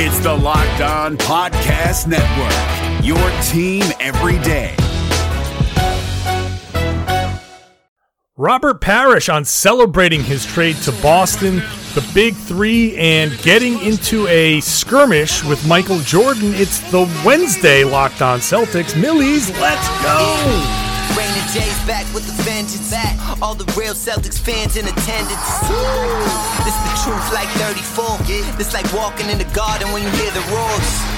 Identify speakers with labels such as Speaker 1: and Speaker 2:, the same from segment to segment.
Speaker 1: It's the Locked On Podcast Network, your team every day.
Speaker 2: Robert Parish on celebrating his trade to Boston, the Big Three, and getting into a skirmish with Michael Jordan. It's the Wednesday Locked On Celtics. Millies, let's go!
Speaker 3: Raymond J's back with the vengeance. Back. All the real Celtics fans in attendance. This is the truth like 34. This like walking in the garden when you hear the roars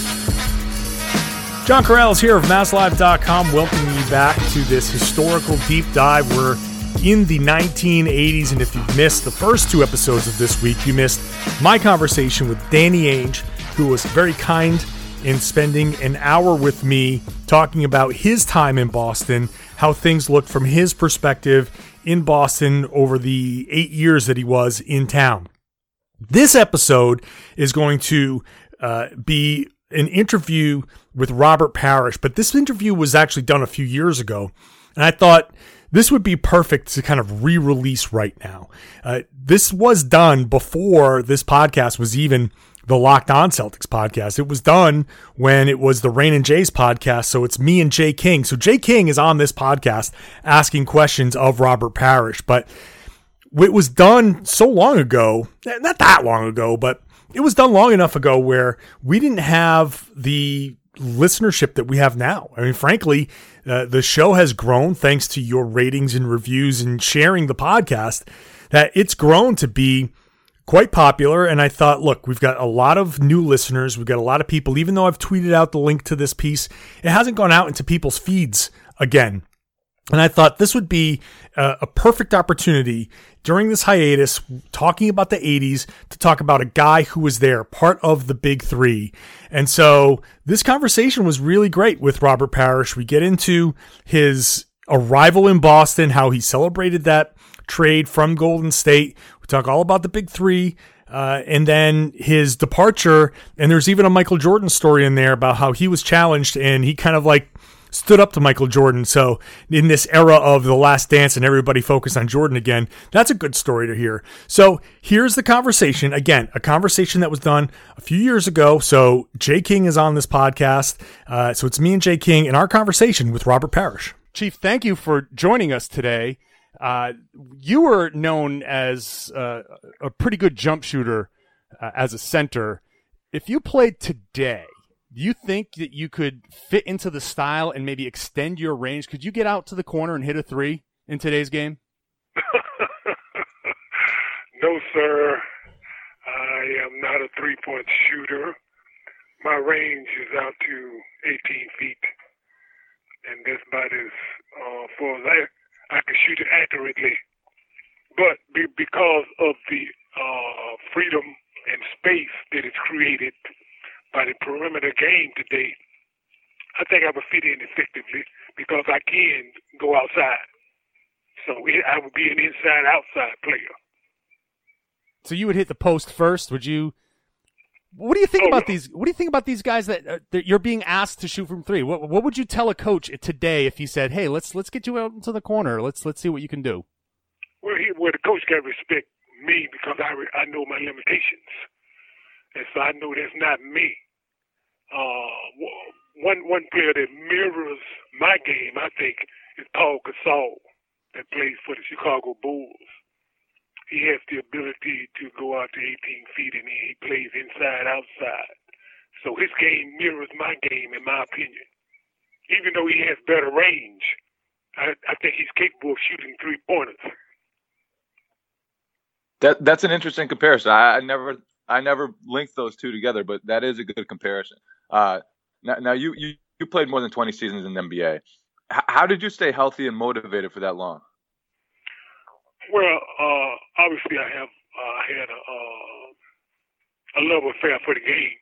Speaker 2: John Karalis here of MassLive.com, welcoming you back to this historical deep dive. We're in the 1980s, and if you've missed the first two episodes of this week, you missed my conversation with Danny Ainge, who was very kind in spending an hour with me talking about his time in Boston, how things looked from his perspective in Boston over the eight years that he was in town. This episode is going to uh, be an interview with Robert Parish, but this interview was actually done a few years ago. And I thought this would be perfect to kind of re release right now. Uh, this was done before this podcast was even the Locked On Celtics podcast. It was done when it was the Rain and Jay's podcast. So it's me and Jay King. So Jay King is on this podcast asking questions of Robert Parish, but it was done so long ago, not that long ago, but it was done long enough ago where we didn't have the listenership that we have now. I mean, frankly, uh, the show has grown thanks to your ratings and reviews and sharing the podcast, that it's grown to be quite popular. And I thought, look, we've got a lot of new listeners. We've got a lot of people, even though I've tweeted out the link to this piece, it hasn't gone out into people's feeds again. And I thought this would be a, a, perfect opportunity during this hiatus, talking about the 80s, to talk about a guy who was there, part of the big three. And so this conversation was really great with Robert Parish. We get into his arrival in Boston, how he celebrated that trade from Golden State. We talk all about the big three. Uh, and then his departure, and there's even a Michael Jordan story in there about how he was challenged and he kind of like stood up to Michael Jordan. So in this era of the last dance and everybody focused on Jordan again, that's a good story to hear. So here's the conversation. Again, a conversation that was done a few years ago. So Jay King is on this podcast. Uh, so it's me and Jay King in our conversation with Robert Parish. Chief, thank you for joining us today. Uh, you were known as uh, a pretty good jump shooter uh, as a center. If you played today, do you think that you could fit into the style and maybe extend your range? Could you get out to the corner and hit a three in today's game?
Speaker 4: no, sir. I am not a three point shooter. My range is out to 18 feet, and that's about as uh, as I, I can shoot it accurately. But be, because of the uh, freedom and space that is created by the perimeter game today, I think I would fit in effectively because I can go outside. So I would be an inside outside player.
Speaker 2: So you would hit the post first, would you? What do you think oh, about these? What do you think about these guys that, uh, that you're being asked to shoot from three? What What would you tell a coach today if he said, "Hey, let's let's get you out into the corner. Let's let's see what you can do."
Speaker 4: Well, he, well, the coach got to respect me because I I know my limitations. And so I know that's not me. Uh, one one player that mirrors my game, I think, is Paul Gasol, that plays for the Chicago Bulls. He has the ability to go out to 18 feet and he plays inside, outside. So his game mirrors my game, in my opinion. Even though he has better range, I, I think he's capable of shooting three pointers.
Speaker 5: That that's an interesting comparison. I, I never I never linked those two together, but that is a good comparison. Uh, now, now you, you you played more than 20 seasons in the NBA. H- how did you stay healthy and motivated for that long?
Speaker 4: Well, uh, obviously I have uh, had a, uh, a love affair for the game,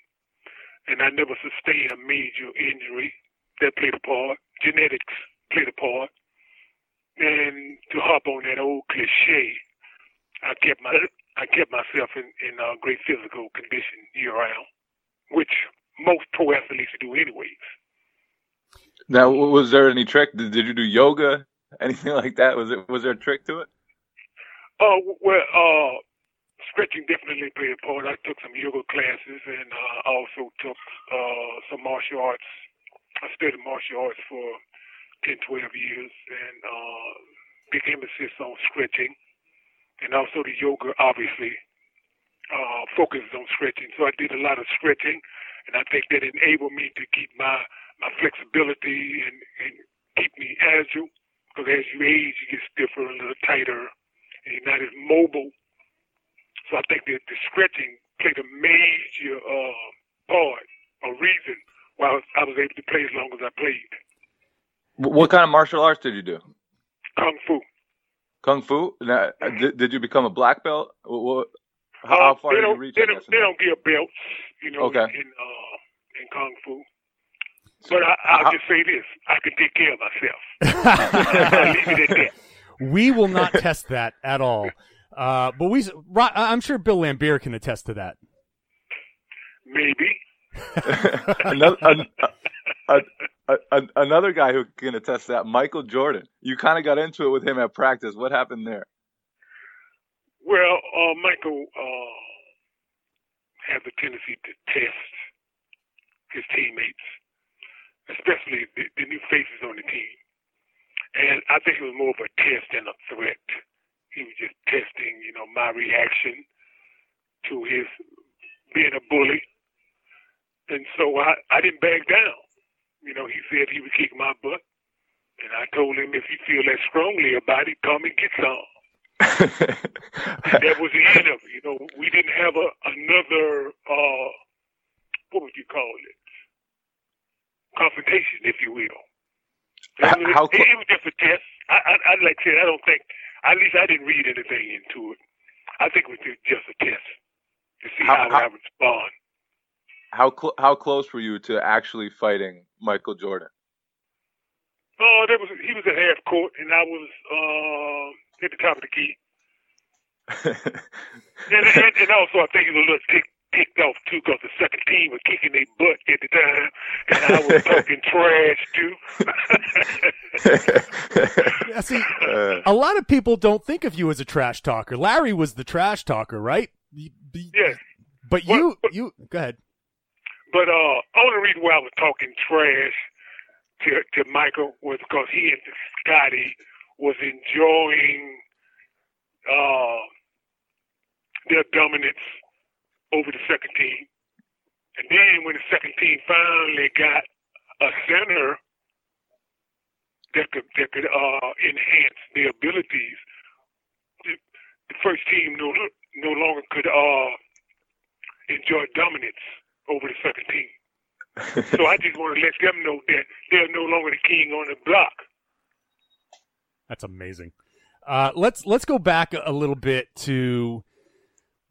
Speaker 4: and I never sustained a major injury. that played a part. Genetics played a part. And to hop on that old cliche, I kept my I kept myself in, in uh, great physical condition year round, which most pro athletes do anyways.
Speaker 5: Now, was there any trick? Did, did you do yoga? Anything like that? Was it was there a trick to it?
Speaker 4: Oh uh, well, uh, stretching definitely played a part. I took some yoga classes and uh, also took uh, some martial arts. I studied martial arts for 10, 12 years and uh, big emphasis on stretching and also the yoga obviously uh, focuses on stretching. So I did a lot of stretching, and I think that enabled me to keep my my flexibility and, and keep me agile. Because as you age, you get stiffer, a little tighter, and you're not as mobile. So I think that the stretching played a major uh, part, a reason why I was able to play as long as I played.
Speaker 5: What kind of martial arts did you do?
Speaker 4: Kung Fu.
Speaker 5: Kung Fu? Now, uh, did, did you become a black belt? What, how,
Speaker 4: uh,
Speaker 5: how far
Speaker 4: did
Speaker 5: you reach?
Speaker 4: They don't,
Speaker 5: guess, in
Speaker 4: they don't give belts, you know,
Speaker 5: Okay.
Speaker 4: in uh, in kung fu. But I, I'll
Speaker 5: how-
Speaker 4: just say this: I can take care of myself. Leave it at that.
Speaker 2: we will not test that at all. Uh, but we, I'm sure Bill Laimbeer can attest to that.
Speaker 4: Maybe.
Speaker 5: another, an, a, a, another guy who can attest to that, Michael Jordan. You kind of got into it with him at practice. What happened there?
Speaker 4: Well, uh, Michael uh, has a tendency to test his teammates, especially the, the new faces on the team. And I think it was more of a test than a threat. He was just testing, you know, my reaction to his being a bully. And so I, I didn't back down. You know, he said he would kick my butt. And I told him if you feel that strongly about it, come and get some. that was the end of it. You know, we didn't have a, another, uh, what would you call it? Confrontation, if you will. It was,
Speaker 5: how
Speaker 4: it, it was just a test. I, I, I'd like to say, I don't think, at least I didn't read anything into it. I think it was just a test to see
Speaker 5: How-
Speaker 4: how,
Speaker 5: how-
Speaker 4: I respond.
Speaker 5: how cl- how close were you to actually fighting Michael Jordan?
Speaker 4: Oh, there was he was at half court, and I was uh, at the top of the key. And, and, and also, I think he was a little tick, ticked off too because the second team was kicking their butt at the time, and I was talking trash too.
Speaker 2: Yeah, see,
Speaker 5: Uh,
Speaker 2: a lot of people don't think of you as a trash talker. Larry was the trash talker, right?
Speaker 4: Yes,
Speaker 2: But
Speaker 4: What-
Speaker 2: you,
Speaker 4: what-
Speaker 2: you, go ahead.
Speaker 4: But uh, only reason why I was talking trash to to Michael was because he and Scottie was enjoying uh, their dominance over the second team. And then when the second team finally got a center that could that could uh, enhance their abilities, the, the first team no no longer could uh, enjoy dominance over the second team. So I just want to let them know that they're no longer the king on the block.
Speaker 2: That's amazing. Uh, let's let's go back a little bit to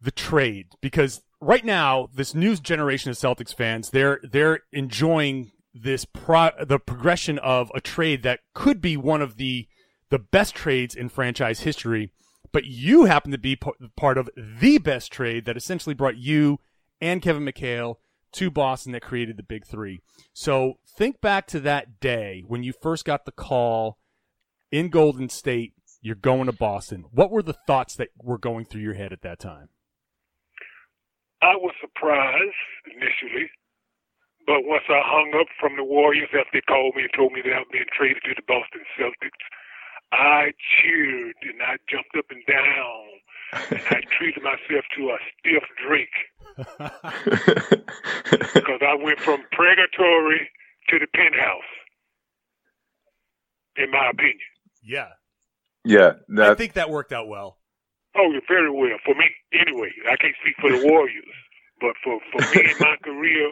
Speaker 2: the trade because right now this new generation of Celtics fans they're they're enjoying this pro- the progression of a trade that could be one of the the best trades in franchise history, but you happen to be p- part of the best trade that essentially brought you and Kevin McHale to Boston that created the Big Three. So think back to that day when you first got the call in Golden State. You're going to Boston. What were the thoughts that were going through your head at that time?
Speaker 4: I was surprised initially, but once I hung up from the Warriors after they called me and told me that I was being traded to the Boston Celtics, I cheered and I jumped up and down and I treated myself to a stiff drink because I went from purgatory to the penthouse, in my opinion.
Speaker 2: Yeah,
Speaker 5: yeah,
Speaker 2: I think that worked out well.
Speaker 4: Oh, you're very well. For me, anyway. I can't speak for the Warriors, but for, for me in my career,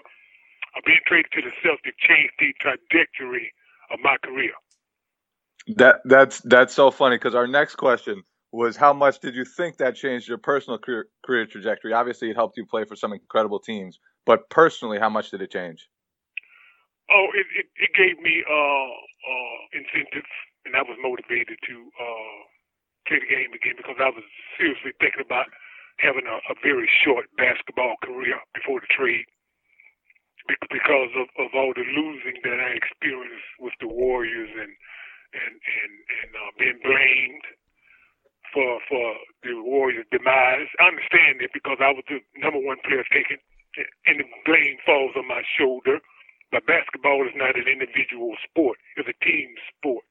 Speaker 4: uh, being traded to the Celtics changed the trajectory of my career.
Speaker 5: that that's that's so funny because our next question was how much did you think that changed your personal career, career trajectory? Obviously, it helped you play for some incredible teams, but personally, how much did it change?
Speaker 4: Oh, it, it, it gave me uh, uh, incentives, and I was motivated to uh, play the game again because I was seriously thinking about having a, a very short basketball career before the trade because of, of all the losing that I experienced with the Warriors and and and, and uh, being blamed for for the Warriors' demise. I understand it because I was the number one player taken, and the blame falls on my shoulder. But basketball is not an individual sport; it's a team sport,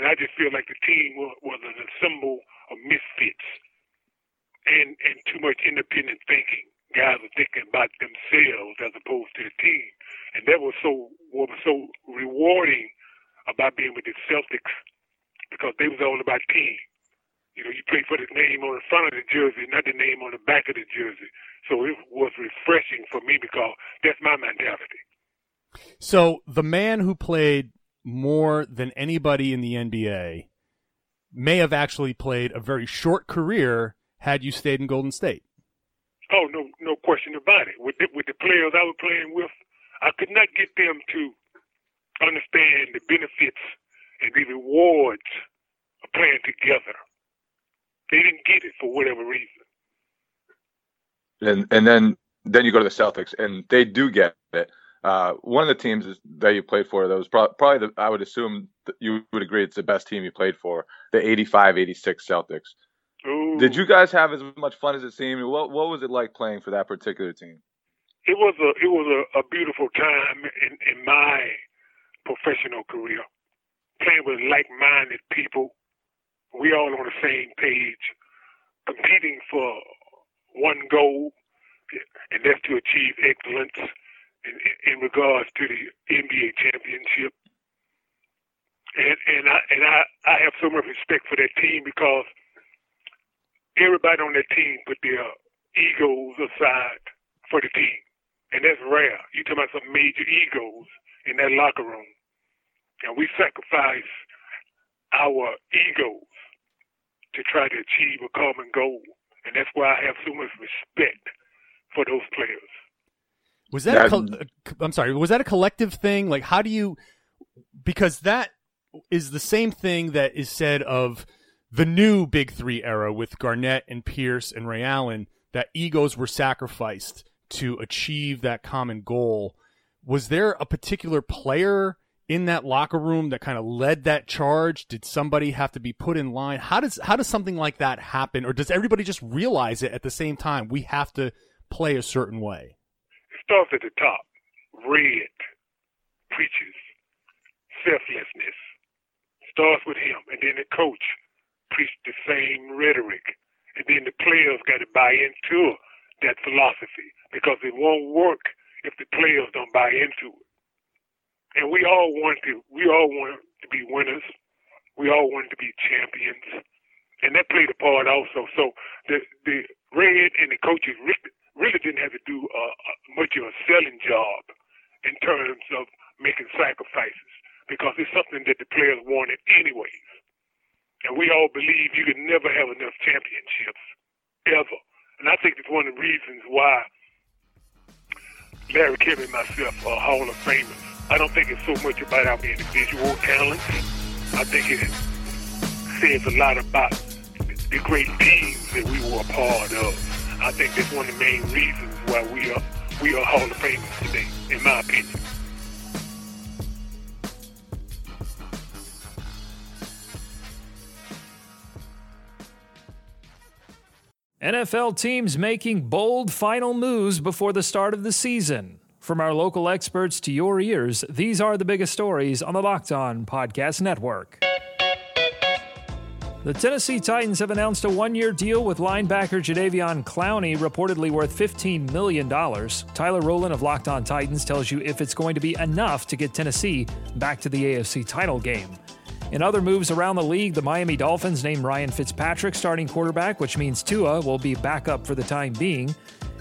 Speaker 4: and I just feel like the team was, was a symbol of misfits and and too much independent thinking. Guys are thinking about themselves as opposed to the team, and that was so what was so rewarding about being with the Celtics because they was all about team. You know, you play for the name on the front of the jersey, not the name on the back of the jersey. So it was refreshing for me because that's my mentality.
Speaker 6: So the man who played more than anybody in the NBA may have actually played a very short career had you stayed in Golden State.
Speaker 4: Oh no, no question about it. With the, with the players I was playing with, I could not get them to understand the benefits and the rewards of playing together. They didn't get it for whatever reason.
Speaker 5: And and then then you go to the Celtics, and they do get it. Uh, one of the teams that you played for that was pro- probably the, I would assume you would agree it's the best team you played for, the 85-86 Celtics.
Speaker 4: Ooh.
Speaker 5: Did you guys have as much fun as it seemed? What what was it like playing for that particular team?
Speaker 4: It was a it was a, a beautiful time in, in my professional career. Playing with like minded people. We all on the same page, competing for one goal, and that's to achieve excellence in, in regards to the NBA championship. And and I and I, I have so much respect for that team because everybody on that team put their egos aside for the team. And that's rare. You talking about some major egos in that locker room. And we sacrifice our egos to try to achieve a common goal. And that's why I have so much respect for those players.
Speaker 6: Was that a uh, I'm sorry, was that a collective thing? Like how do you because that is the same thing that is said of the new Big Three era with Garnett and Pierce and Ray Allen, that egos were sacrificed to achieve that common goal. Was there a particular player in that locker room that kind of led that charge? Did somebody have to be put in line? How does how does something like that happen, or does everybody just realize it at the same time? We have to play a certain way.
Speaker 4: It starts at the top. Red preaches selflessness. Starts with him, and then the coach preach the same rhetoric. And then the players got to buy into that philosophy because it won't work if the players don't buy into it. And we all want to, we all want to be winners. We all want to be champions. And that played a part also. So the, the Red and the coaches really, didn't have to do uh, much of a selling job in terms of making sacrifices because it's something that the players wanted anyways. And we all believe you can never have enough championships, ever. And I think it's one of the reasons why Larry Kim and myself are Hall of Famers. I don't think it's so much about our individual talents. I think it says a lot about the great teams that we were a part of. I think that's one of the main reasons why we are we are Hall of Famers today, in my opinion.
Speaker 7: NFL teams making bold final moves before the start of the season. From our local experts to your ears, these are the biggest stories on the Locked On Podcast Network. The Tennessee Titans have announced a one year deal with linebacker Jadeveon Clowney, reportedly worth $15 million. Tyler Rowland of Locked On Titans tells you if it's going to be enough to get Tennessee back to the AFC title game. In other moves around the league, the Miami Dolphins named Ryan Fitzpatrick starting quarterback, which means Tua will be back up for the time being.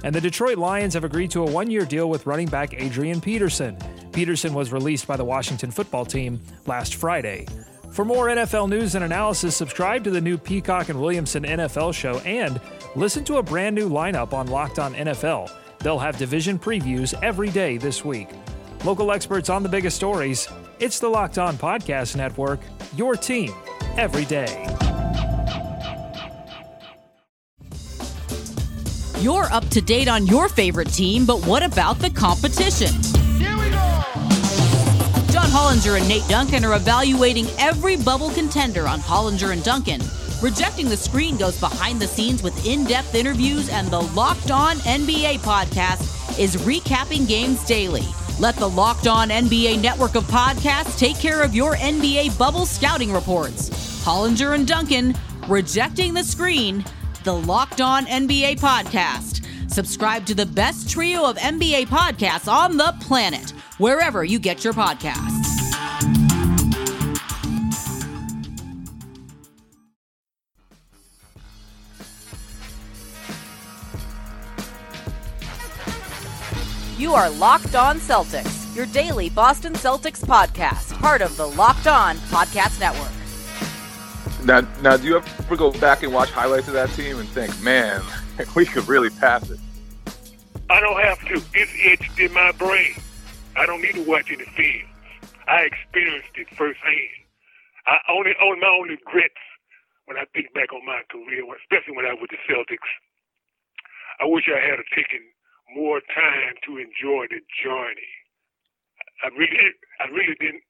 Speaker 7: And the Detroit Lions have agreed to a one year deal with running back Adrian Peterson. Peterson was released by the Washington football team last Friday. For more NFL news and analysis, subscribe to the new Peacock and Williamson NFL show and listen to a brand new lineup on Locked On NFL. They'll have division previews every day this week. local experts on the biggest stories. It's the Locked On Podcast Network, your team every day.
Speaker 8: You're up to date on your favorite team, but what about the competition? Here we go! John Hollinger and Nate Duncan are evaluating every bubble contender on Hollinger and Duncan. Rejecting the Screen goes behind the scenes with in depth interviews, and the Locked On NBA podcast is recapping games daily. Let the Locked On NBA network of podcasts take care of your NBA bubble scouting reports. Hollinger and Duncan, Rejecting the Screen, the Locked On NBA podcast. Subscribe to the best trio of NBA podcasts on the planet, wherever you get your podcasts. You are Locked On Celtics, your daily Boston Celtics podcast, part of the Locked On Podcast Network.
Speaker 5: Now, now, do you ever go back and watch highlights of that team and think, man, we could really pass it?
Speaker 4: I don't have to. It's etched in my brain. I don't need to watch any films. I experienced it firsthand. I only, only my only regrets when I think back on my career, especially when I was with the Celtics. I wish I had taken more time to enjoy the journey. I really, I really didn't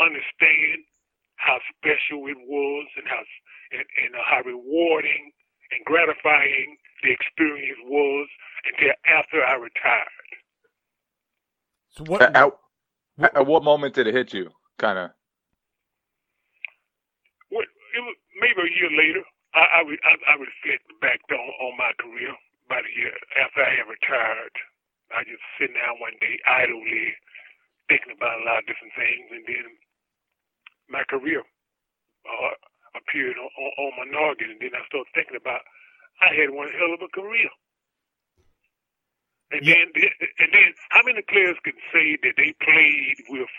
Speaker 4: understand how special it was and how and, and uh, how rewarding and gratifying the experience was until after I retired.
Speaker 5: So what? At, at, at what moment did it hit you? Kind of.
Speaker 4: Well, it was maybe a year later. I I, I, I reflect back on, on my career about a year after I had retired. I just sitting down one day idly thinking about a lot of different things, and then my career uh, appeared on, on, on my noggin, and then I started thinking about I had one hell of a career. And yeah. then, and then, how many players can say that they played with?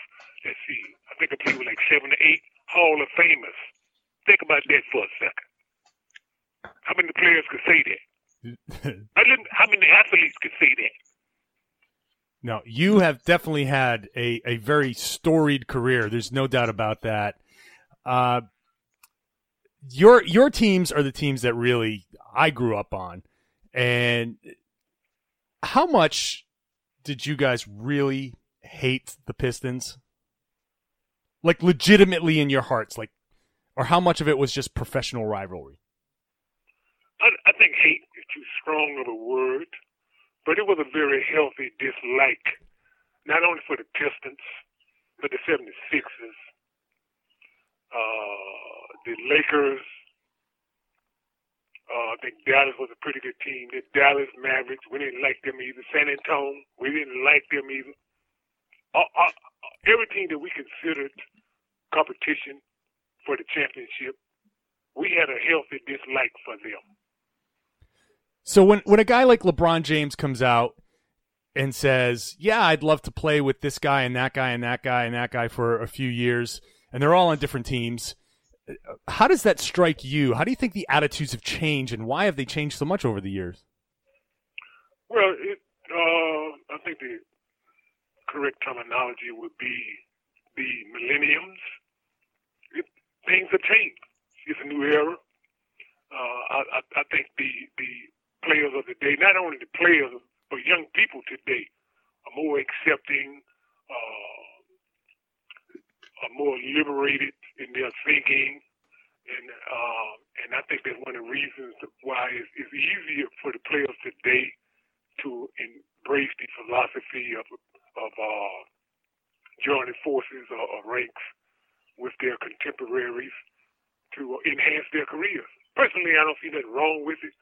Speaker 4: Let's see, I think I played with like seven or eight Hall of Famers. Think about that for a second. How many players could say that? how many athletes could say that?
Speaker 6: No, you have definitely had a, a very storied career. There's no doubt about that. Uh, your your teams are the teams that really I grew up on, and how much did you guys really hate the Pistons? Like legitimately in your hearts, like, or how much of it was just professional rivalry?
Speaker 4: I, I think hate is too strong of a word. But it was a very healthy dislike, not only for the Pistons, but the 76ers, uh, the Lakers. Uh, I think Dallas was a pretty good team. The Dallas Mavericks, we didn't like them either. San Antonio, we didn't like them either. Uh, uh, everything that we considered competition for the championship, we had a healthy dislike for them.
Speaker 6: So when when a guy like LeBron James comes out and says, "Yeah, I'd love to play with this guy and that guy and that guy and that guy for a few years," and they're all on different teams, how does that strike you? How do you think the attitudes have changed, and why have they changed so much over the years?
Speaker 4: Well, it, uh, I think the correct terminology would be the millenniums. It, things have changed. It's a new era. Uh, I, I, I think the the players of the day, not only the players, but young people today are more accepting, uh, are more liberated in their thinking. And uh, and I think that's one of the reasons why it's, it's easier for the players today to embrace the philosophy of of uh, joining forces or, or ranks with their contemporaries to enhance their careers. Personally, I don't see nothing wrong with it.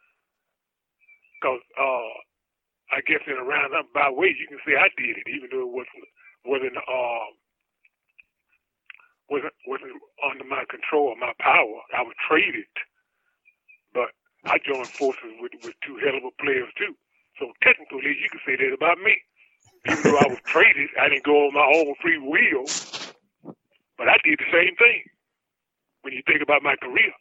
Speaker 4: Because uh, I guess in a roundabout way, you can say I did it, even though it wasn't wasn't uh, wasn't wasn't under my control or my power. I was traded, but I joined forces with with two hell of a players too. So technically, you can say that about me. Even though I was traded, I didn't go on my own free will, but I did the same thing. When you think about my career.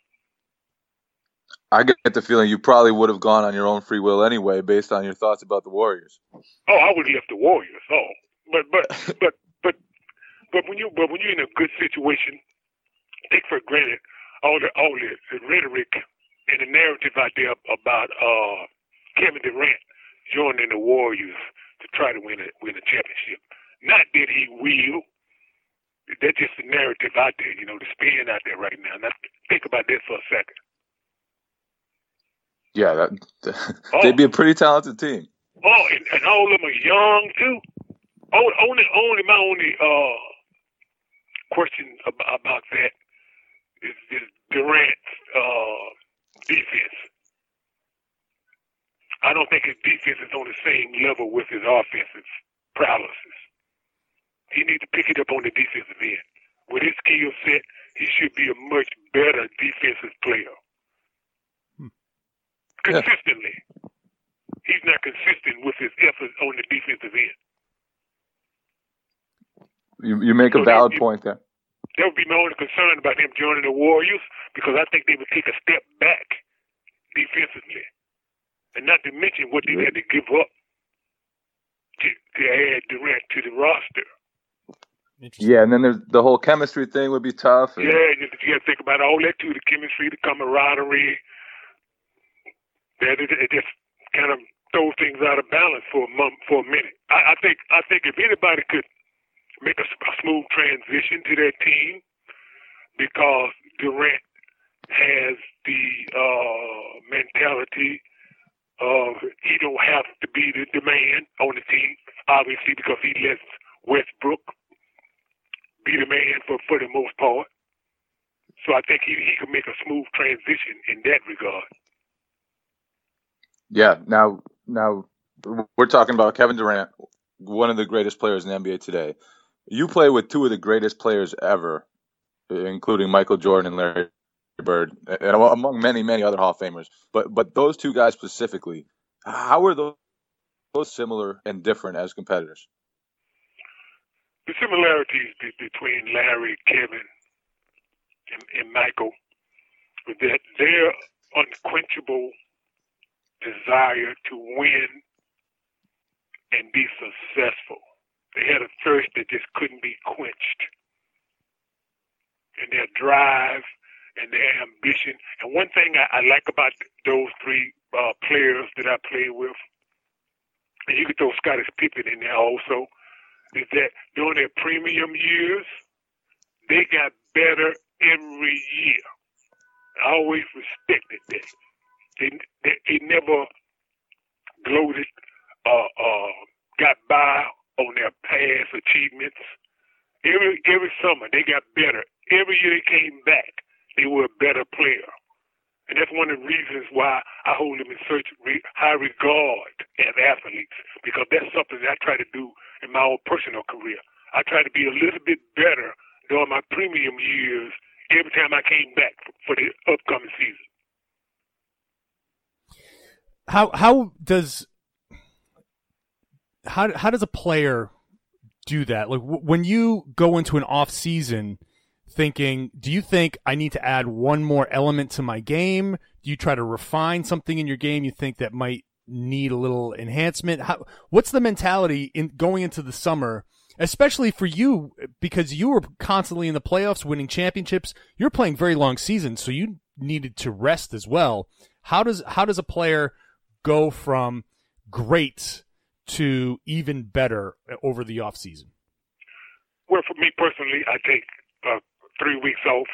Speaker 5: I get the feeling you probably would have gone on your own free will anyway, based on your thoughts about the Warriors.
Speaker 4: Oh, I would have left the Warriors. Oh, but but but but but when you but when you're in a good situation, take for granted all the all the, the rhetoric and the narrative out there about uh Kevin Durant joining the Warriors to try to win a win a championship. Not that he will. That's just the narrative out there, you know, the spin out there right now. Now think about that for a second.
Speaker 5: Yeah, that, oh. they'd be a pretty talented team.
Speaker 4: Oh, and, and all of them are young too. Only, only, only my only uh, question about, about that is, is Durant's uh, defense. I don't think his defense is on the same level with his offensive prowesses. He needs to pick it up on the defensive end. With his skill set, he should be a much better defensive player. Consistently. Yeah. He's not consistent with his efforts on the defensive end.
Speaker 5: You, you make so a valid point there.
Speaker 4: That would be my only concern about him joining the Warriors because I think they would take a step back defensively. And not to mention what they had to give up to, to add Durant to the roster.
Speaker 5: Yeah, and then there's the whole chemistry thing would be tough.
Speaker 4: And... Yeah, you, you got to think about all that too, the chemistry, the camaraderie. That it, it just kind of throws things out of balance for a month, for a minute. I, I think I think if anybody could make a, a smooth transition to that team, because Durant has the uh, mentality uh, he don't have to be the, the man on the team, obviously, because he lets Westbrook be the man for, for the most part. So I think he, he can make a smooth transition in that regard.
Speaker 5: Yeah. Now, now we're talking about Kevin Durant, one of the greatest players in the NBA today. You play with two of the greatest players ever, including Michael Jordan and Larry Bird, and among many, many other Hall of Famers. But but those two guys specifically, how are those, those similar and different as competitors?
Speaker 4: The similarities between Larry, Kevin, and, and Michael, that their unquenchable desire to win and be successful. They had a thirst that just couldn't be quenched. And their drive and their ambition. And one thing I, I like about those three uh, players that I played with, and you could throw Scottie Pippen in there also, is that during their premium years, they got better every year. I always respected that. They, they, they never gloated, uh, uh, got by on their past achievements. Every every summer they got better. Every year they came back they were a better player. And that's one of the reasons why I hold them in such high regard as athletes, because that's something that I try to do in my own personal career. I try to be a little bit better during my premium years every time I came back for the upcoming season.
Speaker 6: How how does how how does a player do that? Like w- when you go into an off season thinking, do you think I need to add one more element to my game? Do you try to refine something in your game you think that might need a little enhancement? How, what's the mentality in going into the summer, especially for you because you were constantly in the playoffs, winning championships. You're playing very long seasons, so you needed to rest as well. How does how does a player go from great to even better over the off season?
Speaker 4: Well, for me personally, I take uh, three weeks off.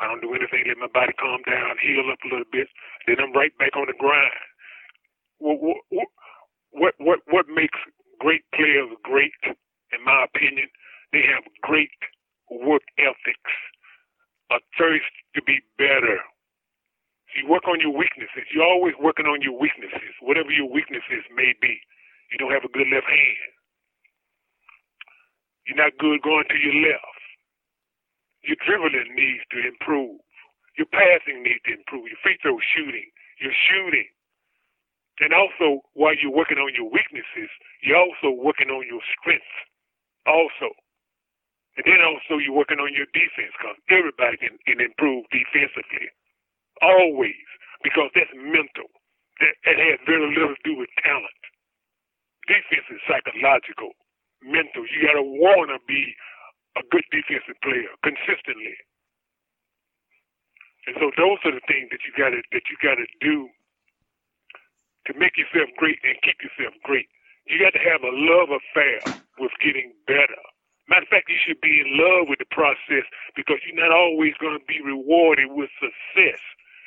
Speaker 4: I don't do anything. Let my body calm down, heal up a little bit. Then I'm right back on the grind. What what what what, what makes great players great, in my opinion? They have great work ethics, a thirst to be better. You work on your weaknesses. You're always working on your weaknesses, whatever your weaknesses may be. You don't have a good left hand. You're not good going to your left. Your dribbling needs to improve. Your passing needs to improve. Your free throw shooting. Your shooting. And also, while you're working on your weaknesses, you're also working on your strengths. Also. And then also you're working on your defense because everybody can, can improve defensively. Always. Because that's mental. That, that has very little to do with talent. Defense is psychological. mental. You got to want to be a good defensive player consistently. And so those are the things that you got to that you got to do to make yourself great and keep yourself great. You got to have a love affair with getting better. Matter of fact, you should be in love with the process because you're not always going to be rewarded with success,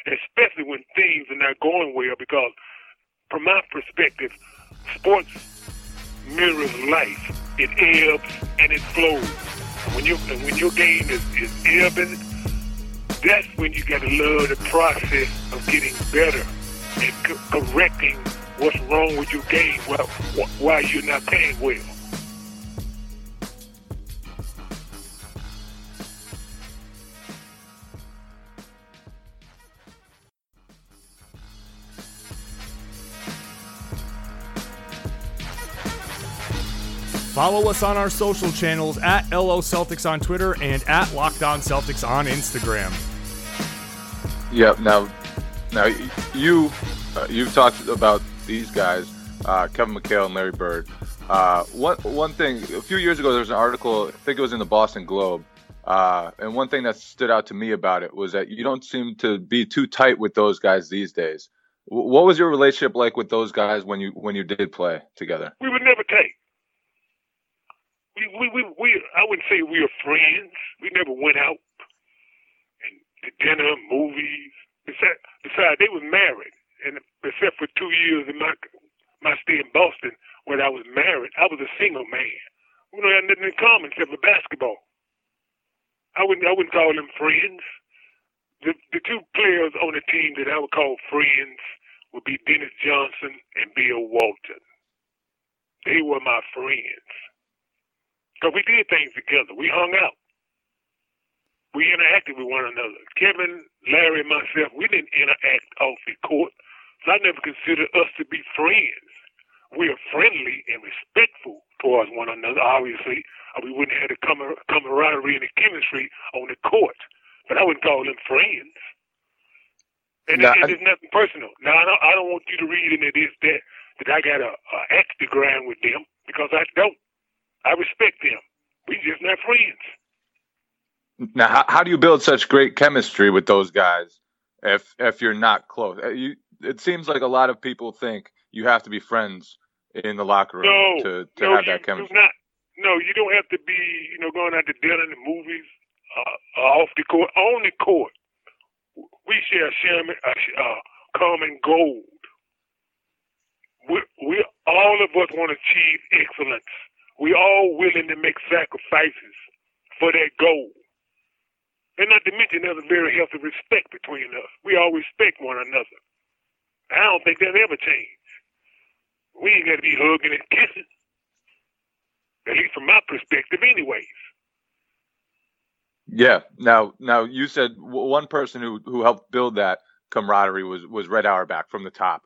Speaker 4: especially when things are not going well. Because, from my perspective, sports mirrors life. It ebbs and it flows. When you when your game is, is ebbing, that's when you got to love the process of getting better and co- correcting what's wrong with your game while, while you're not playing well.
Speaker 2: Follow us on our social channels at LO Celtics on Twitter and at Locked On Celtics on Instagram.
Speaker 5: Yep. Now, now you uh, you've talked about these guys, uh, Kevin McHale and Larry Bird. Uh, one one thing, a few years ago, there was an article. I think it was in the Boston Globe. Uh, and one thing that stood out to me about it was that you don't seem to be too tight with those guys these days. W- what was your relationship like with those guys when you when you did play together?
Speaker 4: We were never tight we, we, we, we, I wouldn't say we were friends. We never went out and to dinner, movies. Besides, they was married, and except for two years in my my stay in Boston when I was married, I was a single man. We don't have nothing in common except for basketball. I wouldn't, I wouldn't call them friends. The the two players on the team that I would call friends would be Dennis Johnson and Bill Walton. They were my friends. Because we did things together. We hung out. We interacted with one another. Kevin, Larry, myself, we didn't interact off the court. So I never considered us to be friends. We are friendly and respectful towards one another, obviously. we wouldn't have the camaraderie and the chemistry on the court. But I wouldn't call them friends. And, now, it, it's nothing personal. Now, I don't, I don't want you to read into this that, that I got a, a axe to grind with them because I don't. I respect them. We just not friends.
Speaker 5: Now, how, how do you build such great chemistry with those guys if if you're not close? Uh, you, it seems like a lot of people think you have to be friends in the locker room
Speaker 4: no,
Speaker 5: to, to
Speaker 4: no,
Speaker 5: have that chemistry.
Speaker 4: not. No, you don't have to be, you know, going out to dinner and the movies, uh, off the court, on the court. We share shaman, uh, uh, common gold. We, we all of us want to achieve excellence we all willing to make sacrifices for that goal. And not to mention there's a very healthy respect between us. We all respect one another. I don't think that ever changed. We ain't got to be hugging and kissing. At least from my perspective, anyways.
Speaker 5: Yeah. Now, now you said one person who who helped build that camaraderie was was Red Auerbach from the top.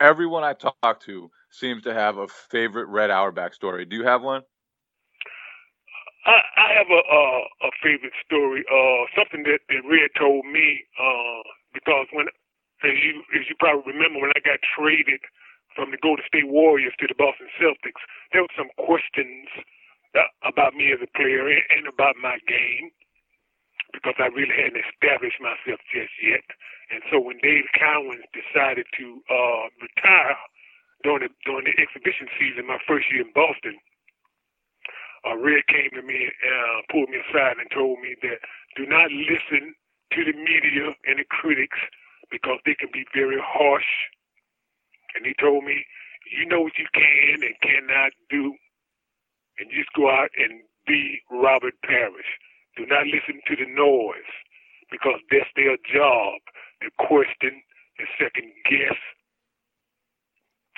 Speaker 5: Everyone I talked to seems to have a favorite Red Auerbach story. Do you have one?
Speaker 4: I, I have a, a a favorite story. Uh, something that, that Red told me. Uh, because when, as you as you probably remember, when I got traded from the Golden State Warriors to the Boston Celtics, there were some questions uh, about me as a player and, and about my game because I really hadn't established myself just yet. And so when Dave Cowens decided to uh, retire during the during the exhibition season, my first year in Boston, uh, Red came to me and uh, pulled me aside and told me that do not listen to the media and the critics because they can be very harsh. And he told me, you know what you can and cannot do, and just go out and be Robert Parish. Do not listen to the noise because that's their job to question and second guess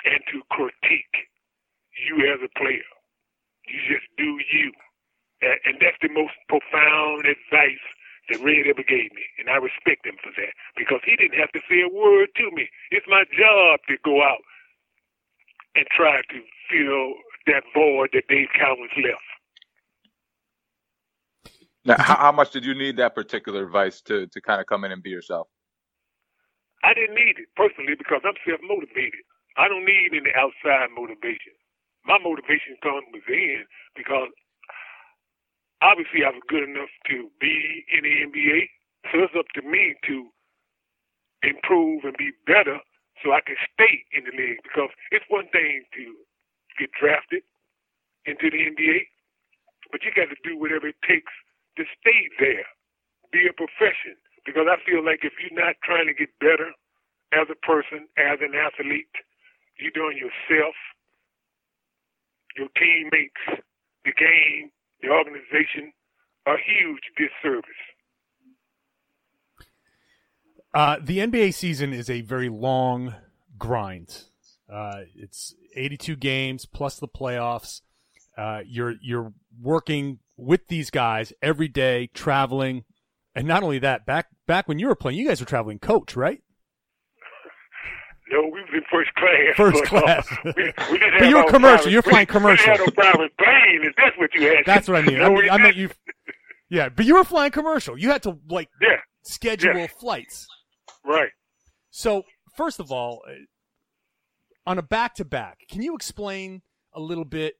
Speaker 4: and to critique you as a player. You just do you. And that's the most profound advice that Red ever gave me. And I respect him for that because he didn't have to say a word to me. It's my job to go out and try to fill that void that Dave Cowens left.
Speaker 5: Now, how, how much did you need that particular advice to, to kind of come in and be yourself?
Speaker 4: I didn't need it personally because I'm self motivated. I don't need any outside motivation. my motivation comes within because obviously I was good enough to be in the NBA. So it's up to me to improve and be better so I can stay in the league. Because it's one thing to get drafted into the NBA, but you got to do whatever it takes to stay there. Be a profession. Because I feel like if you're not trying to get better as a person, as an athlete, you're doing yourself, your teammates, the game, the organization a huge disservice.
Speaker 2: Uh, the NBA season is a very long grind. Uh, it's 82 games plus the playoffs. Uh, you're you're working with these guys every day, traveling, and not only that. Back back when you were playing, you guys were traveling coach, right?
Speaker 4: No, we was in first class.
Speaker 2: First
Speaker 4: but,
Speaker 2: class.
Speaker 4: Uh, we, we
Speaker 2: but you were
Speaker 4: our
Speaker 2: commercial.
Speaker 4: private-
Speaker 2: You're flying commercial.
Speaker 4: We have no private plane. Is that what you had?
Speaker 2: That's what I mean. I, mean, I meant you. Yeah, but you were flying commercial. You had to like
Speaker 4: Yeah,
Speaker 2: schedule
Speaker 4: Yeah.
Speaker 2: flights.
Speaker 4: right.
Speaker 2: So, first of all, uh, on a back to back, can you explain a little bit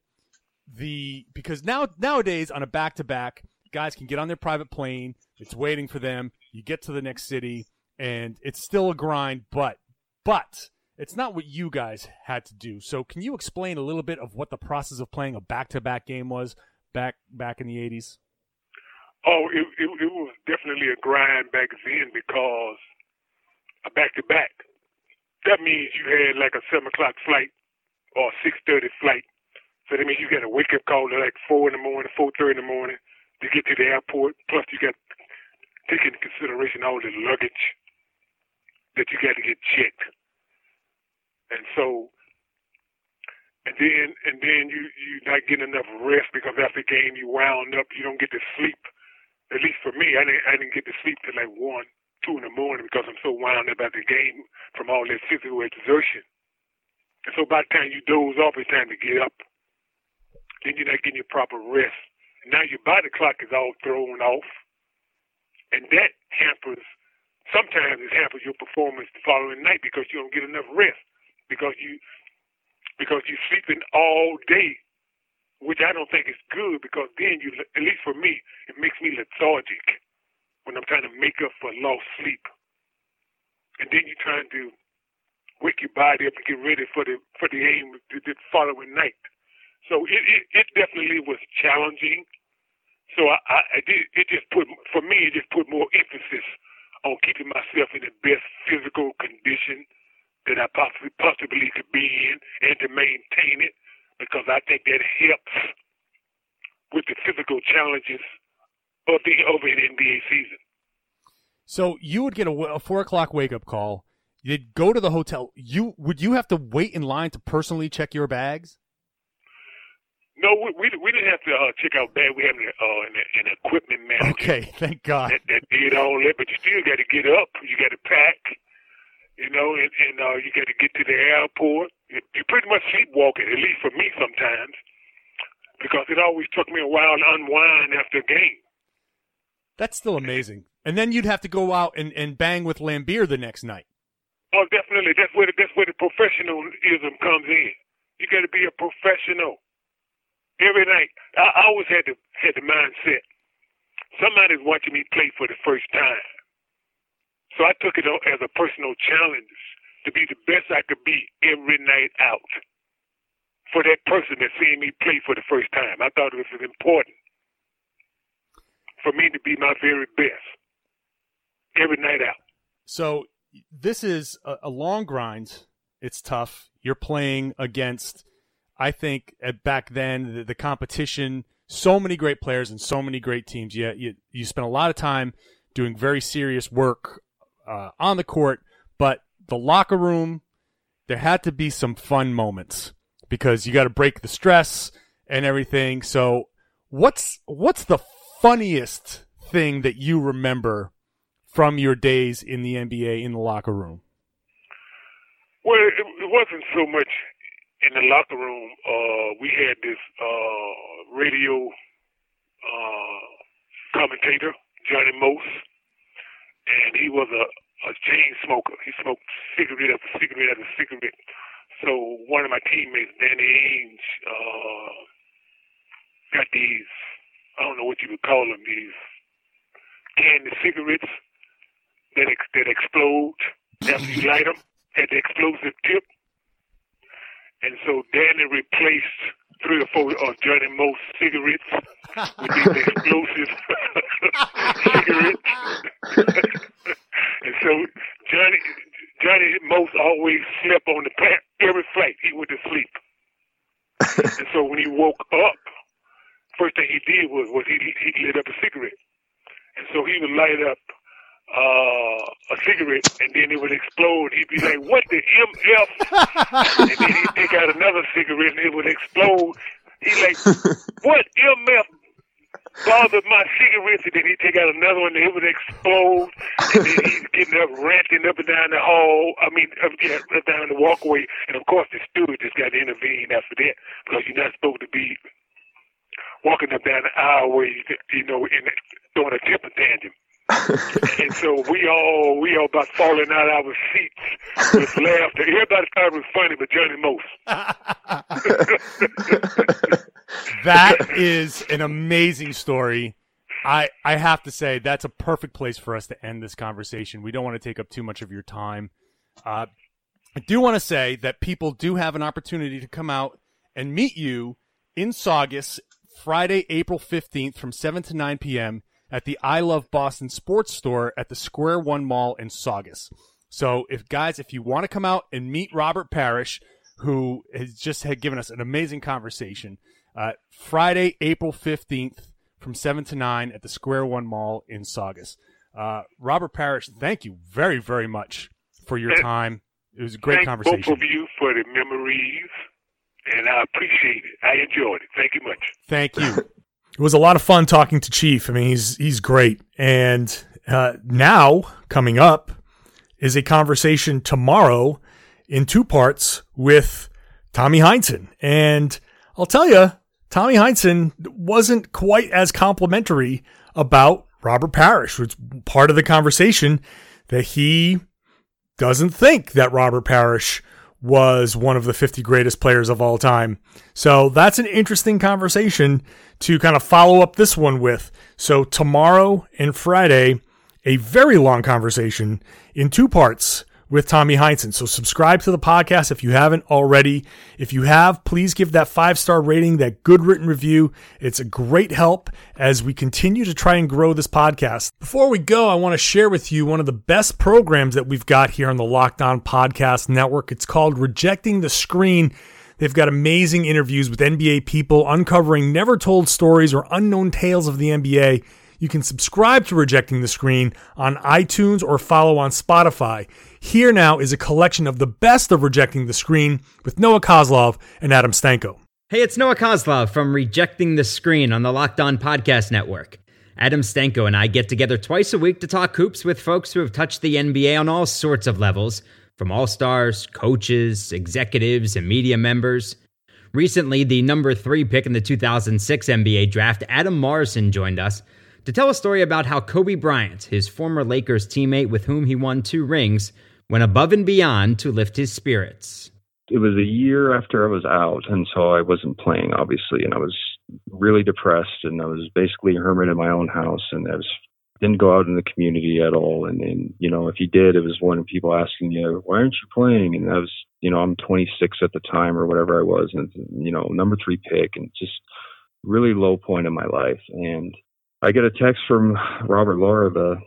Speaker 2: the because now nowadays on a back to back, guys can get on their private plane, it's waiting for them, you get to the next city and it's still a grind, but but it's not what you guys had to do. So, can you explain a little bit of what the process of playing a back to back game was back back in the 80s?
Speaker 4: Oh, it, it, it was definitely a grind back then because a back to back. That means you had like a seven o'clock flight or six thirty flight. So that means you got a wake up call at like four in the morning, four thirty in the morning to get to the airport. Plus you got take into consideration all the luggage that you got to get checked. And so and then and then you you not getting enough rest because after the game you wound up, you don't get to sleep. At least for me, I didn't I didn't get to sleep till like one, two in the morning because I'm so wound up at the game from all that physical exertion. And so by the time you doze off, it's time to get up. Then you're not getting your proper rest. Now your body clock is all thrown off, and that hampers. Sometimes it hampers your performance the following night because you don't get enough rest because you because you're sleeping all day, which I don't think is good because then you, at least for me, it makes me lethargic when I'm trying to make up for lost sleep. And then you're trying to wake your body up and get ready for the for the game the, the following night. So it, it it definitely was challenging. So I, I, I did it just put for me it just put more emphasis on keeping myself in the best physical condition that I possibly possibly could be in and to maintain it because I think that helps with the physical challenges of the over an NBA season.
Speaker 2: So you would get a, a four o'clock wake up call. You'd go to the hotel. You would you have to wait in line to personally check your bags?
Speaker 4: No, we we, we didn't have to uh, check out bad. We have an, uh, an, an equipment manager
Speaker 2: Okay, thank God.
Speaker 4: that, that did all that, but you still got to get up. You got to pack, you know, and, and uh, you got to get to the airport. You, you pretty much sleepwalking, at least for me sometimes, because it always took me a while to unwind after a game.
Speaker 2: That's still amazing. And then you'd have to go out and, and bang with Laimbeer the next night.
Speaker 4: Oh, definitely. That's where the, that's where the professionalism comes in. You got to be a professional every night. I, always had the had the mindset. Somebody's watching me play for the first time, so I took it on as a personal challenge to be the best I could be every night out for that person that's seeing me play for the first time. I thought it was important for me to be my very best every night out.
Speaker 2: So this is a long grind. It's tough. You're playing against, I think, back then the, the competition. So many great players and so many great teams. Yeah, you you spent a lot of time doing very serious work uh, on the court, but the locker room, there had to be some fun moments because you got to break the stress and everything. So, what's what's the funniest thing that you remember from your days in the NBA in the locker room?
Speaker 4: Well, it, it wasn't so much in the locker room. Uh, we had this uh, radio uh, commentator, Johnny Most, and he was a, a chain smoker. He smoked cigarette after cigarette after cigarette. so one of my teammates, Danny Ainge, uh, got these, I don't know what you would call them, these candy cigarettes that ex- that explode after you light them, had the explosive tip. And so Danny replaced three or four of Johnny Most cigarettes with these explosive cigarettes. and so Johnny Johnny Most always slept on the plant every flight. He went to sleep. and so when he woke up, first thing he did was was he he lit up a cigarette. And so he would light up uh, a cigarette and then it would explode. He'd be like, what the MF? and then he'd take out another cigarette and it would explode. He's like, what MF bothered my cigarettes? And then he'd take out another one and it would explode. And then he's getting up, ranting up and down the hall. I mean, up, yeah, down the walkway. And of course, the steward just got to intervene after that because you're not supposed to be walking up down the aisleway, you know, and throwing a temper tantrum. and so we all we all about falling out of our seats with laughter. Everybody thought it was funny, but
Speaker 6: Johnny Most. that is an amazing story. I I have to say that's a perfect place for us to end this conversation. We don't want to take up too much of your time. Uh, I do want to say that people do have an opportunity to come out and meet you in Saugus Friday, April 15th from 7 to 9 p.m. at the I Love Boston Sports Store at the Square One Mall in Saugus. So, if guys, if you want to come out and meet Robert Parish, who has just had given us an amazing conversation, uh, Friday, April 15th from 7 to 9 at the Square One Mall in Saugus. Uh, Robert Parish, thank you very, very much for your time. It was a great
Speaker 4: Thank
Speaker 6: conversation.
Speaker 4: both of you for the memories and I appreciate it. I enjoyed it. Thank you much.
Speaker 6: Thank you.
Speaker 2: it was a lot of fun talking to Chief. I mean, he's he's great. And uh, now coming up is a conversation tomorrow in two parts with Tommy Heinsohn. And I'll tell you, Tommy Heinsohn wasn't quite as complimentary about Robert Parish, It's part of the conversation that he doesn't think that Robert Parish was one of the 50 greatest players of all time. So that's an interesting conversation to kind of follow up this one with. So tomorrow and Friday, a very long conversation in two parts with Tommy Heinsohn. So subscribe to the podcast if you haven't already. If you have, please give that five star rating, that good written review. It's a great help as we continue to try and grow this podcast. Before we go, I want to share with you one of the best programs that we've got here on the Locked On Podcast Network. It's called Rejecting the Screen. They've got amazing interviews with NBA people uncovering never told stories or unknown tales of the NBA. You can subscribe to Rejecting the Screen on iTunes or follow on Spotify. Here now is a collection of the best of Rejecting the Screen with Noah Kozlov and Adam Stanko.
Speaker 9: Hey, it's Noah Kozlov from Rejecting the Screen on the Locked On Podcast Network. Adam Stanko and I get together twice a week to talk hoops with folks who have touched the NBA on all sorts of levels, from all stars, coaches, executives, and media members. Recently, the number three pick in the 2006 NBA draft, Adam Morrison, joined us to tell a story about how Kobe Bryant, his former Lakers teammate with whom he won two rings, went above and beyond to lift his spirits.
Speaker 10: It was a year after I was out, and so I wasn't playing, obviously, and I was really depressed, and I was basically a hermit in my own house, and I was didn't go out in the community at all. And then, you know, if you did, it was one of people asking you, why aren't you playing? And I was, you know, I'm 26 at the time or whatever I was, and you know, number three pick, and just really low point in my life. And I get a text from Robert Laura, the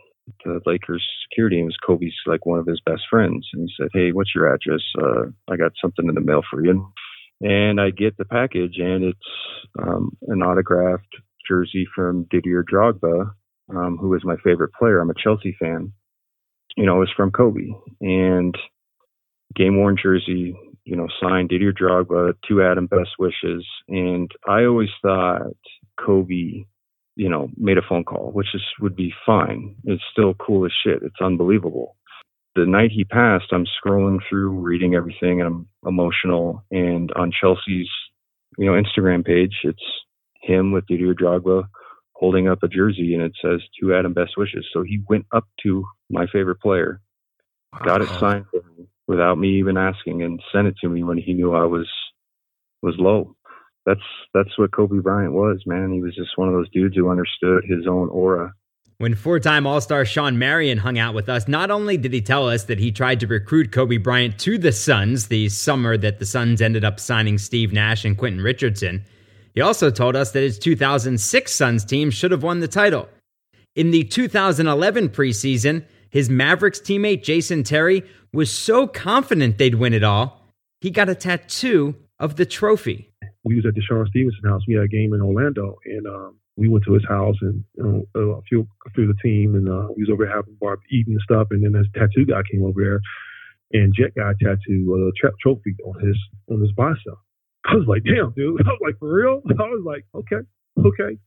Speaker 10: the Lakers security and was Kobe's like one of his best friends. And he said, Hey, what's your address? Uh, I got something in the mail for you. And I get the package and it's um, an autographed jersey from Didier Drogba, um, who is my favorite player. I'm a Chelsea fan. You know, it's from Kobe and game worn jersey, you know, signed Didier Drogba, to Adam best wishes. And I always thought Kobe you know, made a phone call, which is would be fine. It's still cool as shit. It's unbelievable. The night he passed, I'm scrolling through, reading everything, and I'm emotional. And on Chelsea's, you know, Instagram page, it's him with Didier Drogba holding up a jersey, and it says "To Adam, best wishes." So he went up to my favorite player, got it signed without me even asking and sent it to me when he knew I was was low. That's that's what Kobe Bryant was, man. He was just one of those dudes who understood his own aura.
Speaker 9: When four time All Star Shawn Marion hung out with us, not only did he tell us that he tried to recruit Kobe Bryant to the Suns the summer that the Suns ended up signing Steve Nash and Quentin Richardson, he also told us that his 2006 Suns team should have won the title. In the 2011 preseason, his Mavericks teammate Jason Terry was so confident they'd win it all, he got a tattoo of the trophy.
Speaker 11: We was at DeShawn Stevenson house. We had a game in Orlando, and um, we went to his house and you know, a few through the team, and uh, we was over having bar eating and stuff. And then this tattoo guy came over there, and Jet guy a tattoo a uh, tra- trophy on his on his bicep. I was like, damn, dude. I was like, for real? I was like, okay, okay.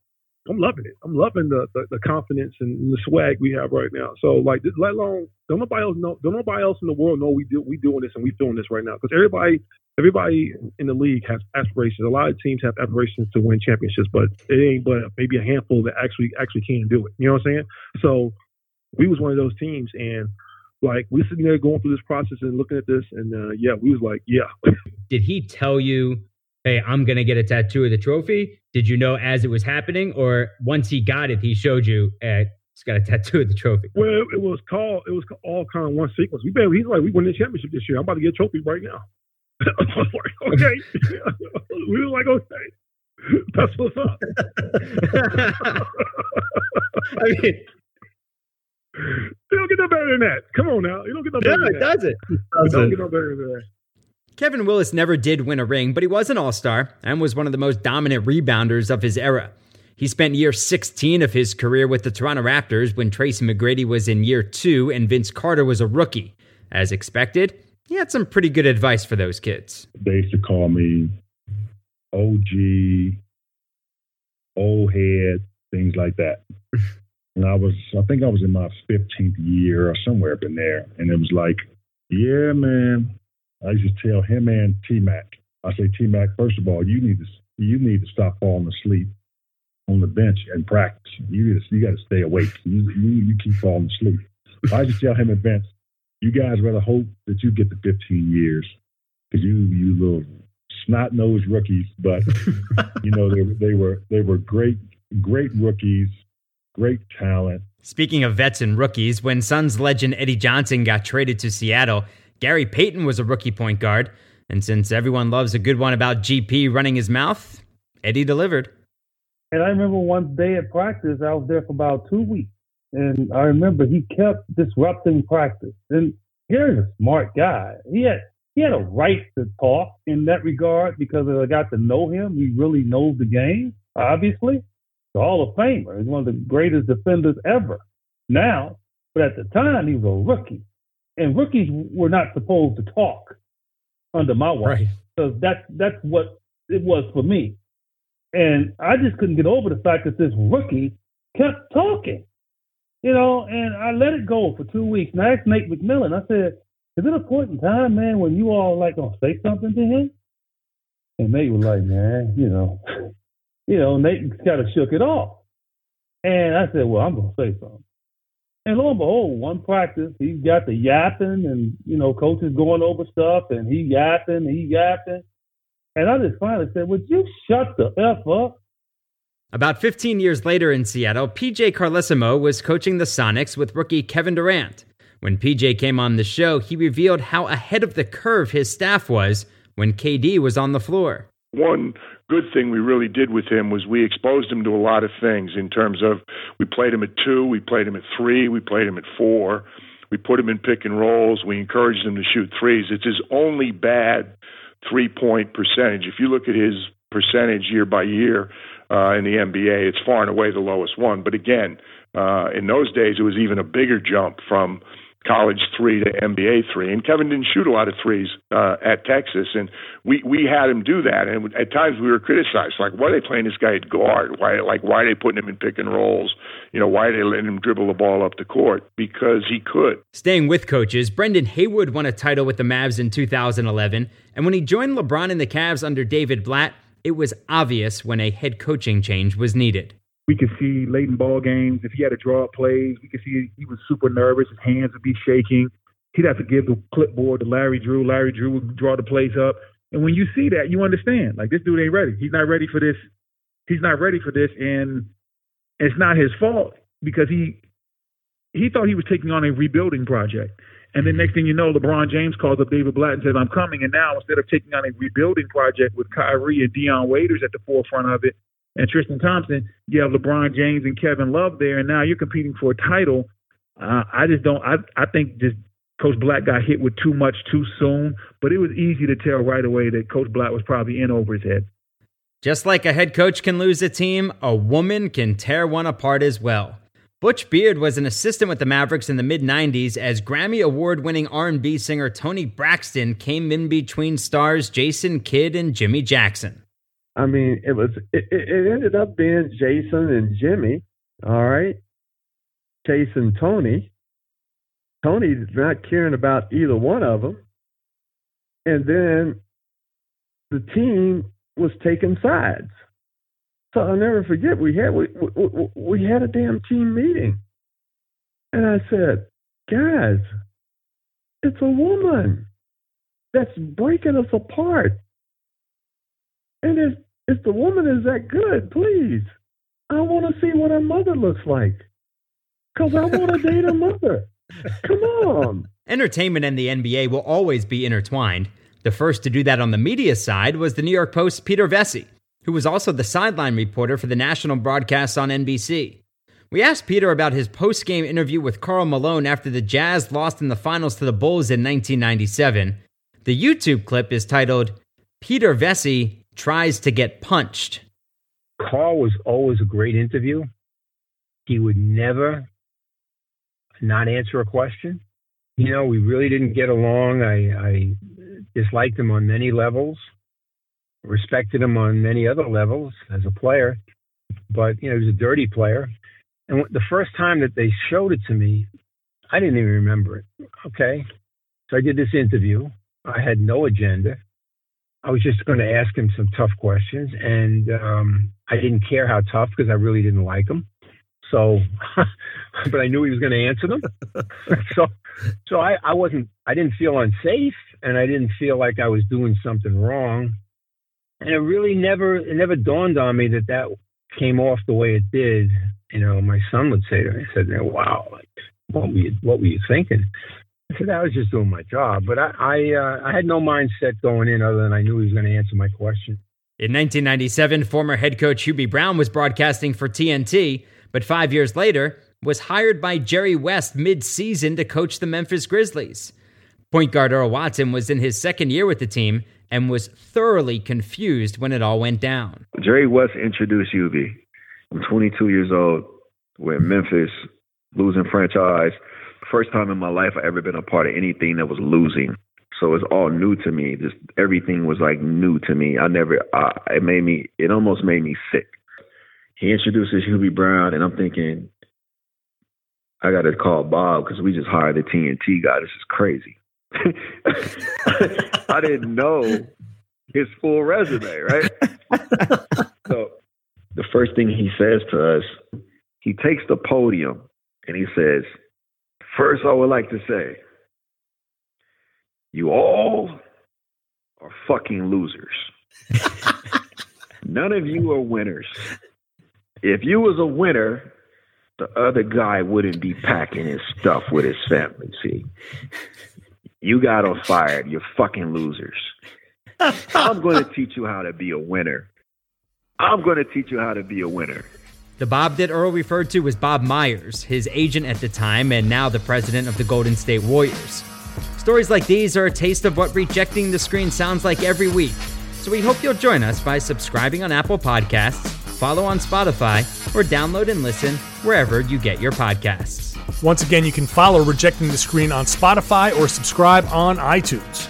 Speaker 11: I'm loving it. I'm loving the, the, the confidence and the swag we have right now. So like, let alone don't nobody else know. Don't nobody else in the world know we do we doing this and we doing this right now because everybody everybody in the league has aspirations. A lot of teams have aspirations to win championships, but it ain't but maybe a handful that actually actually can do it. You know what I'm saying? So we was one of those teams, and like we sitting there going through this process and looking at this, and uh, yeah, we was like, yeah.
Speaker 9: Did he tell you hey, I'm to get a tattoo of the trophy? Did you know as it was happening? Or once he got it, he showed you, hey, he's got a tattoo of the trophy?
Speaker 11: Well, it was called, it was all kind of one sequence. We been, he's like, we won the championship this year. I'm about to get a trophy right now. Like, okay. we were like, okay. That's what's up. I mean, you don't get no better than that. Come on now. You don't get no better
Speaker 9: no,
Speaker 11: than
Speaker 9: it
Speaker 11: that.
Speaker 9: Does it?
Speaker 11: It don't get no better than that.
Speaker 9: Kevin Willis never did win a ring, but he was an all star and was one of the most dominant rebounders of his era. He spent year 16 of his career with the Toronto Raptors when Tracy McGrady was in year two and Vince Carter was a rookie. As expected, he had some pretty good advice for those kids.
Speaker 12: They used to call me OG, old head, things like that. and I was, I think I was in my 15th year or somewhere up in there. And it was like, yeah, man, I used to tell him and T Mac. I say, T Mac, first of all, you need to you need to stop falling asleep on the bench and practice. You need to, you got to stay awake. You, you you keep falling asleep. I used to tell him and Vince, you guys rather hope that you get the 15 years because you you little snot nosed rookies. But you know they they were they were great great rookies, great talent.
Speaker 9: Speaking of vets and rookies, when Suns legend Eddie Johnson got traded to Seattle, Gary Payton was a rookie point guard, and since everyone loves a good one about GP running his mouth, Eddie delivered.
Speaker 13: And I remember one day at practice, I was there for about two weeks, and I remember he kept disrupting practice. And Gary's a smart guy. He had he had a right to talk in that regard because I got to know him. He really knows the game, obviously. The Hall of Famer. He's one of the greatest defenders ever now. But at the time, he was a rookie and rookies were not supposed to talk under my watch. Right. So that's that's what it was for me. And I just couldn't get over the fact that this rookie kept talking. You know, and I let it go for two weeks. And I asked Nate McMillan, I said, Is it a point in time, man, when you all like gonna say something to him? And Nate was like, Man, you know, you know, Nate kind of shook it off. And I said, Well, I'm gonna say something. And lo and behold, one practice, he's got the yapping and, you know, coaches going over stuff and he yapping, he yapping. And I just finally said, Would you shut the F up?
Speaker 9: About 15 years later in Seattle, PJ Carlesimo was coaching the Sonics with rookie Kevin Durant. When PJ came on the show, he revealed how ahead of the curve his staff was when KD was on the floor.
Speaker 12: One good thing we really did with him was we exposed him to a lot of things in terms of we played him at two, we played him at three, we played him at four, we put him in pick and rolls, we encouraged him to shoot threes. It's his only bad three point percentage. If you look at his percentage year by year uh, in the NBA, it's far and away the lowest one. But again, uh, in those days, it was even a bigger jump from college three to NBA three. And Kevin didn't shoot a lot of threes uh, at Texas, and we we had him do that. And at times we were criticized, like, why are they playing this guy at guard? Why like why are they putting him in pick and rolls? You know, why are they letting him dribble the ball up the court? Because he could.
Speaker 9: Staying with coaches, Brendan Haywood won a title with the Mavs in 2011, and when he joined LeBron and the Cavs under David Blatt, it was obvious when a head coaching change was needed.
Speaker 11: We could see late in ball games if he had to draw up plays. We could see he was super nervous. His hands would be shaking.
Speaker 14: he'd have to give the clipboard to Larry Drew. Larry Drew would draw the plays up. And when you see that, you understand. Like this dude ain't ready. He's not ready for this. He's not ready for this, and it's not his fault because he he thought he was taking on a rebuilding project. And then next thing you know, LeBron James calls up David Blatt and says, I'm coming. And now instead of taking on a rebuilding project with Kyrie and Dion Waiters at the forefront of it and Tristan Thompson, you have LeBron James and Kevin Love there. And now you're competing for a title. Uh, I just don't, I, I think just Coach Blatt got hit with too much too soon, but it was easy to tell right away that Coach Blatt was probably in over his head.
Speaker 9: Just like a head coach can lose a team, a woman can tear one apart as well. Butch Beard was an assistant with the Mavericks in the mid 90s as Grammy award-winning R&B singer Toni Braxton came in between stars Jason Kidd and Jimmy Jackson.
Speaker 15: I mean, it was it, it ended up being Jason and Jimmy, all right? Jason Toni. Toni's not caring about either one of them. And then the team was taking sides. So I'll never forget we had we, we, we had a damn team meeting, and I said, guys, it's a woman that's breaking us apart, and if if the woman is that good, please, I want to see what her mother looks like, cause I want to date her mother. Come on.
Speaker 9: Entertainment and the NBA will always be intertwined. The first to do that on the media side was the New York Post's Peter Vecsey who was also the sideline reporter for the national broadcasts on NBC. We asked Peter about his post game interview with Karl Malone after the Jazz lost in the finals to the Bulls in 1997. The YouTube clip is titled, Peter Vecsey Tries to Get Punched.
Speaker 16: Karl was always a great interview. He would never not answer a question. You know, we really didn't get along. I, I disliked him on many levels respected him on many other levels as a player, but you know he was a dirty player. And the first time that they showed it to me, I didn't even remember it. Okay, so I did this interview. I had no agenda. I was just going to ask him some tough questions, and um, I didn't care how tough because I really didn't like him. So, but I knew he was going to answer them. so, so I, I wasn't. I didn't feel unsafe, and I didn't feel like I was doing something wrong and it really never it never dawned on me that that came off the way it did. You know, my son would say to me, "I said, wow, like what were you what were you thinking?" I said, "I was just doing my job," but I I, uh, I had no mindset going in other than I knew he was going to answer my question.
Speaker 9: In 1997, former head coach Hubie Brown was broadcasting for TNT, but five years later was hired by Jerry West mid-season to coach the Memphis Grizzlies. Point guard Earl Watson was in his second year with the team and was thoroughly confused when it all went down.
Speaker 17: Jerry West introduced Hubie. I'm 22 years old. We're in Memphis, losing franchise. First time in my life I ever been a part of anything that was losing. So it's all new to me. Just everything was like new to me. I never. Uh, it made me. It almost made me sick. He introduces Hubie Brown, and I'm thinking, I got to call Bob because we just hired the TNT guy. This is crazy. I didn't know his full resume, right? so the first thing he says to us, he takes the podium and he says, First, I would like to say, you all are fucking losers. None of you are winners. If you was a winner, the other guy wouldn't be packing his stuff with his family. See, you got on fired. You're fucking losers. I'm going to teach you how to be a winner. I'm going to teach you how to be a winner.
Speaker 9: The Bob that Earl referred to was Bob Myers, his agent at the time and now the president of the Golden State Warriors. Stories like these are a taste of what rejecting the screen sounds like every week. So we hope you'll join us by subscribing on Apple Podcasts, follow on Spotify, or download and listen wherever you get your podcasts.
Speaker 2: Once again, you can follow Rejecting the Screen on Spotify or subscribe on iTunes.